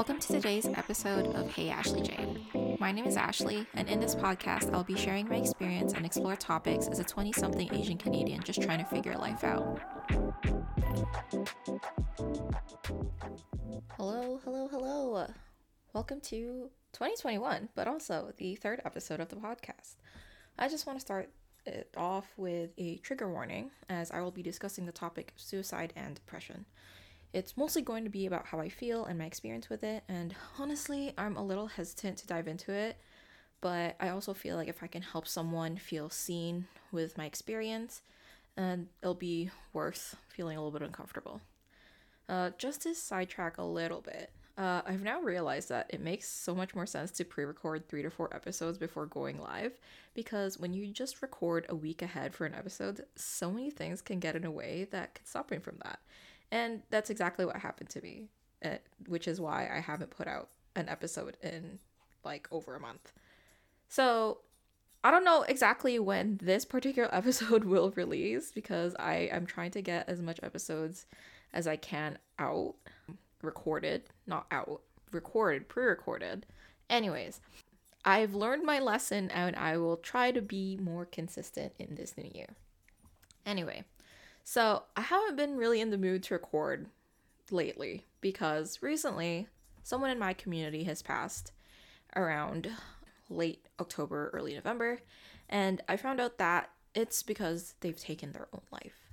Welcome to today's episode of Hey Ashley Jane. My name is Ashley, and in this podcast, I'll be sharing my experience and explore topics as a 20 something Asian Canadian just trying to figure life out. Hello, hello, hello. Welcome to 2021, but also the third episode of the podcast. I just want to start it off with a trigger warning as I will be discussing the topic of suicide and depression. It's mostly going to be about how I feel and my experience with it, and honestly, I'm a little hesitant to dive into it, but I also feel like if I can help someone feel seen with my experience, and it'll be worth feeling a little bit uncomfortable. Uh, just to sidetrack a little bit, uh, I've now realized that it makes so much more sense to pre record three to four episodes before going live because when you just record a week ahead for an episode, so many things can get in a way that could stop me from that. And that's exactly what happened to me, uh, which is why I haven't put out an episode in like over a month. So I don't know exactly when this particular episode will release because I am trying to get as much episodes as I can out, recorded, not out, recorded, pre recorded. Anyways, I've learned my lesson and I will try to be more consistent in this new year. Anyway, so I haven't been really in the mood to record lately because recently someone in my community has passed around late October, early November, and I found out that it's because they've taken their own life.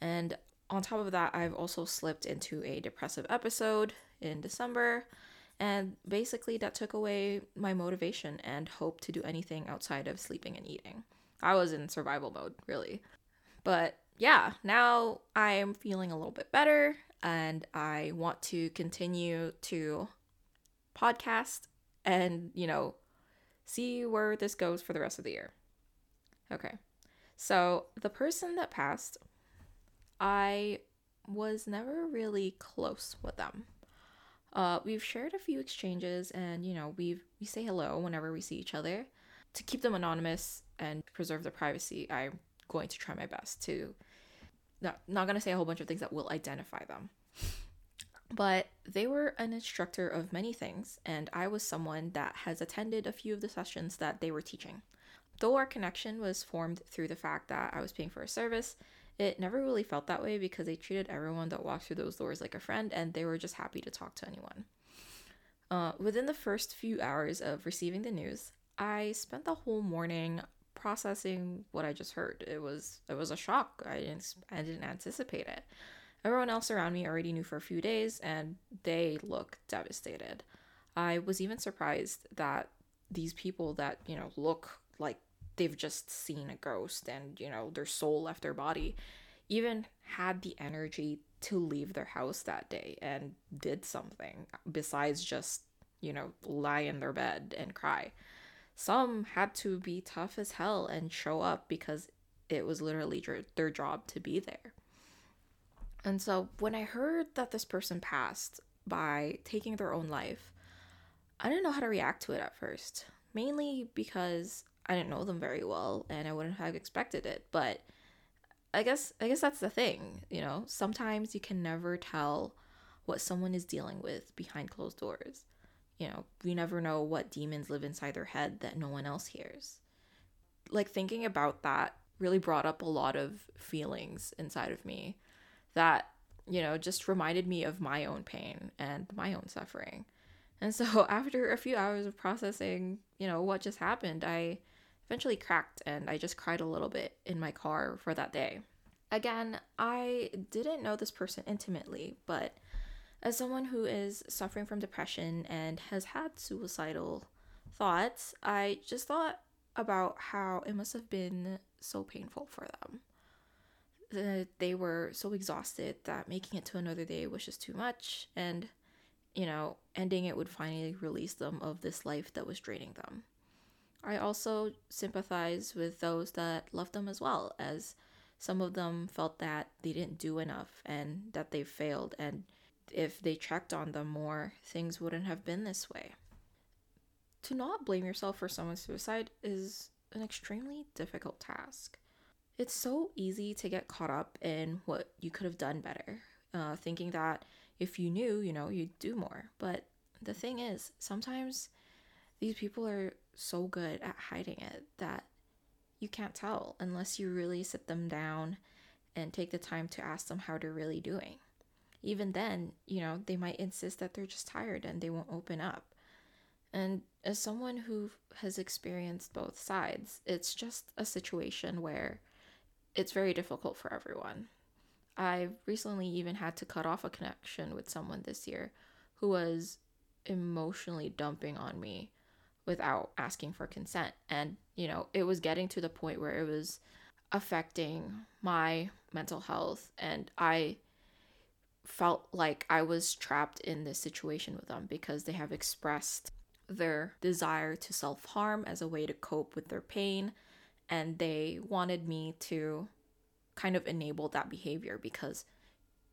And on top of that, I've also slipped into a depressive episode in December, and basically that took away my motivation and hope to do anything outside of sleeping and eating. I was in survival mode, really. But yeah, now I'm feeling a little bit better and I want to continue to podcast and, you know, see where this goes for the rest of the year. Okay. So, the person that passed, I was never really close with them. Uh, we've shared a few exchanges and, you know, we we say hello whenever we see each other. To keep them anonymous and preserve their privacy, I'm going to try my best to not, not going to say a whole bunch of things that will identify them. But they were an instructor of many things, and I was someone that has attended a few of the sessions that they were teaching. Though our connection was formed through the fact that I was paying for a service, it never really felt that way because they treated everyone that walked through those doors like a friend and they were just happy to talk to anyone. Uh, within the first few hours of receiving the news, I spent the whole morning processing what I just heard. It was it was a shock. I didn't I didn't anticipate it. Everyone else around me already knew for a few days and they look devastated. I was even surprised that these people that, you know, look like they've just seen a ghost and, you know, their soul left their body even had the energy to leave their house that day and did something besides just, you know, lie in their bed and cry. Some had to be tough as hell and show up because it was literally their job to be there. And so when I heard that this person passed by taking their own life, I didn't know how to react to it at first. Mainly because I didn't know them very well and I wouldn't have expected it, but I guess I guess that's the thing, you know. Sometimes you can never tell what someone is dealing with behind closed doors. You know, we never know what demons live inside their head that no one else hears. Like thinking about that really brought up a lot of feelings inside of me that, you know, just reminded me of my own pain and my own suffering. And so after a few hours of processing, you know, what just happened, I eventually cracked and I just cried a little bit in my car for that day. Again, I didn't know this person intimately, but as someone who is suffering from depression and has had suicidal thoughts, I just thought about how it must have been so painful for them. That they were so exhausted that making it to another day was just too much and you know ending it would finally release them of this life that was draining them. I also sympathize with those that loved them as well as some of them felt that they didn't do enough and that they failed and if they checked on them more things wouldn't have been this way to not blame yourself for someone's suicide is an extremely difficult task it's so easy to get caught up in what you could have done better, uh, thinking that if you knew, you know, you'd do more. But the thing is, sometimes these people are so good at hiding it that you can't tell unless you really sit them down and take the time to ask them how they're really doing. Even then, you know, they might insist that they're just tired and they won't open up. And as someone who has experienced both sides, it's just a situation where it's very difficult for everyone. I've recently even had to cut off a connection with someone this year who was emotionally dumping on me without asking for consent. And, you know, it was getting to the point where it was affecting my mental health. And I felt like I was trapped in this situation with them because they have expressed their desire to self harm as a way to cope with their pain. And they wanted me to kind of enable that behavior because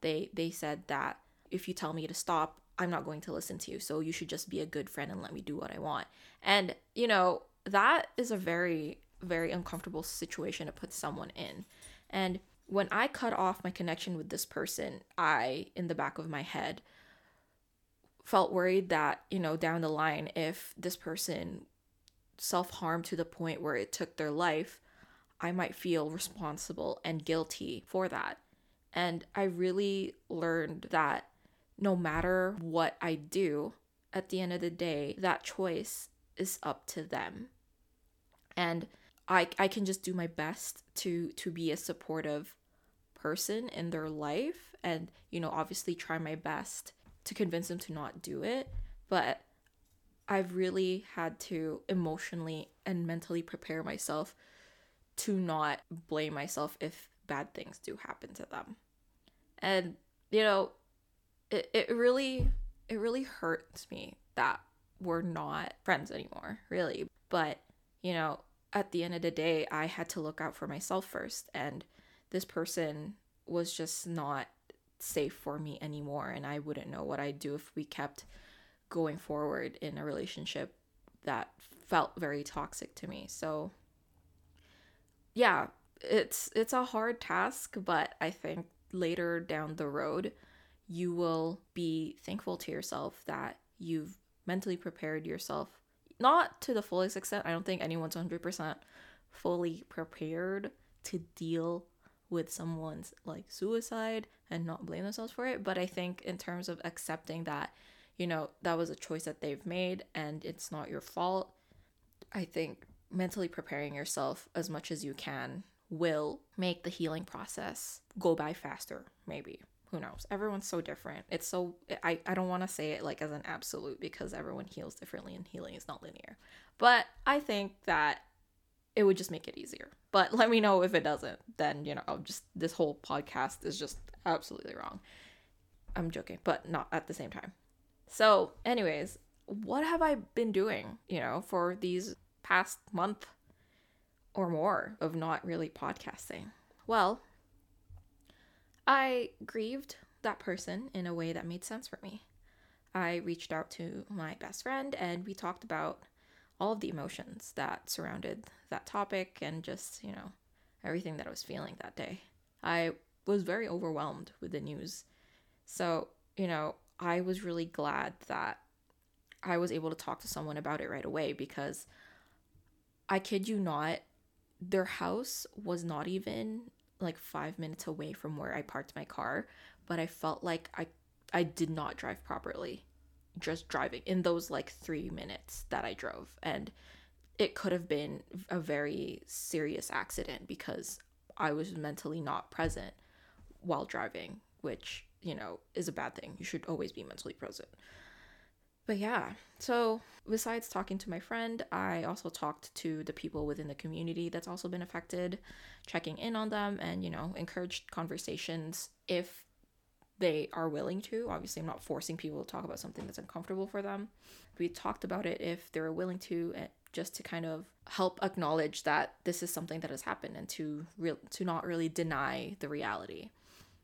they they said that if you tell me to stop, I'm not going to listen to you. So you should just be a good friend and let me do what I want. And, you know, that is a very, very uncomfortable situation to put someone in. And when I cut off my connection with this person, I, in the back of my head, felt worried that, you know, down the line, if this person self harmed to the point where it took their life, I might feel responsible and guilty for that. And I really learned that no matter what I do, at the end of the day, that choice is up to them. And I I can just do my best to to be a supportive person in their life and you know obviously try my best to convince them to not do it, but I've really had to emotionally and mentally prepare myself to not blame myself if bad things do happen to them. And you know, it, it really it really hurts me that we're not friends anymore, really. But, you know, at the end of the day, I had to look out for myself first and this person was just not safe for me anymore and I wouldn't know what I'd do if we kept going forward in a relationship that felt very toxic to me. So yeah, it's it's a hard task, but I think later down the road you will be thankful to yourself that you've mentally prepared yourself not to the fullest extent. I don't think anyone's 100% fully prepared to deal with someone's like suicide and not blame themselves for it, but I think in terms of accepting that you know, that was a choice that they've made and it's not your fault. I think mentally preparing yourself as much as you can will make the healing process go by faster, maybe who knows? Everyone's so different. It's so i, I don't want to say it like as an absolute because everyone heals differently and healing is not linear. But i think that it would just make it easier. But let me know if it doesn't then you know I'll just this whole podcast is just absolutely wrong. I'm joking but not at the same time. So anyways what have i been doing you know for these past month or more of not really podcasting? Well I grieved that person in a way that made sense for me. I reached out to my best friend and we talked about all of the emotions that surrounded that topic and just, you know, everything that I was feeling that day. I was very overwhelmed with the news. So, you know, I was really glad that I was able to talk to someone about it right away because I kid you not, their house was not even like five minutes away from where I parked my car, but I felt like I I did not drive properly just driving in those like three minutes that I drove. And it could have been a very serious accident because I was mentally not present while driving, which, you know, is a bad thing. You should always be mentally present. But yeah, so besides talking to my friend, I also talked to the people within the community that's also been affected, checking in on them and, you know, encouraged conversations if they are willing to. Obviously, I'm not forcing people to talk about something that's uncomfortable for them. We talked about it if they're willing to, eh, just to kind of help acknowledge that this is something that has happened and to real to not really deny the reality.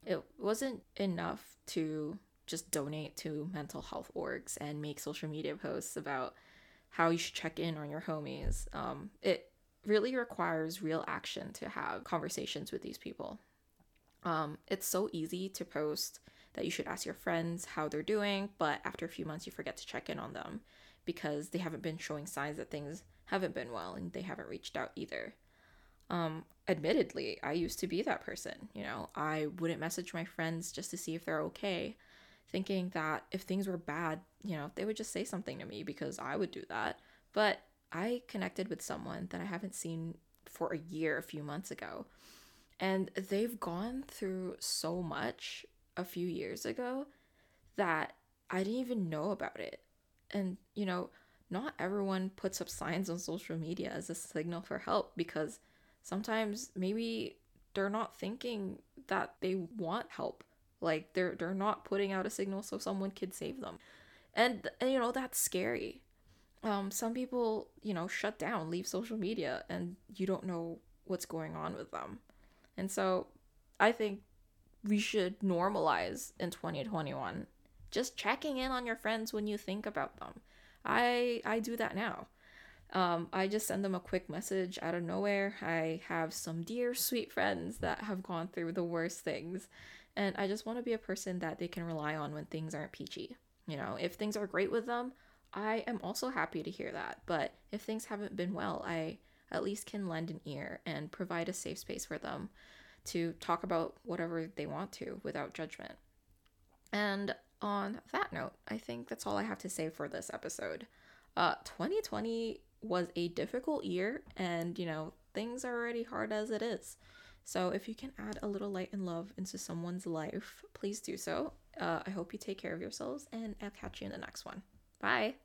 It wasn't enough to just donate to mental health orgs and make social media posts about how you should check in on your homies. Um, it really requires real action to have conversations with these people. Um, it's so easy to post that you should ask your friends how they're doing, but after a few months, you forget to check in on them because they haven't been showing signs that things haven't been well and they haven't reached out either. Um, admittedly, I used to be that person. You know, I wouldn't message my friends just to see if they're okay, thinking that if things were bad, you know, they would just say something to me because I would do that. But I connected with someone that I haven't seen for a year a few months ago. And they've gone through so much a few years ago that I didn't even know about it. And, you know, not everyone puts up signs on social media as a signal for help because sometimes maybe they're not thinking that they want help. Like they're they're not putting out a signal so someone could save them. And, and you know, that's scary. Um, some people, you know, shut down, leave social media, and you don't know what's going on with them. And so I think we should normalize in 2021 just checking in on your friends when you think about them. I I do that now. Um, I just send them a quick message out of nowhere. I have some dear sweet friends that have gone through the worst things, and I just want to be a person that they can rely on when things aren't peachy. You know, if things are great with them, I am also happy to hear that. But if things haven't been well, I at least can lend an ear and provide a safe space for them to talk about whatever they want to without judgment. And on that note, I think that's all I have to say for this episode. Uh, 2020 was a difficult year, and you know, things are already hard as it is. So, if you can add a little light and love into someone's life, please do so. Uh, I hope you take care of yourselves, and I'll catch you in the next one. Bye.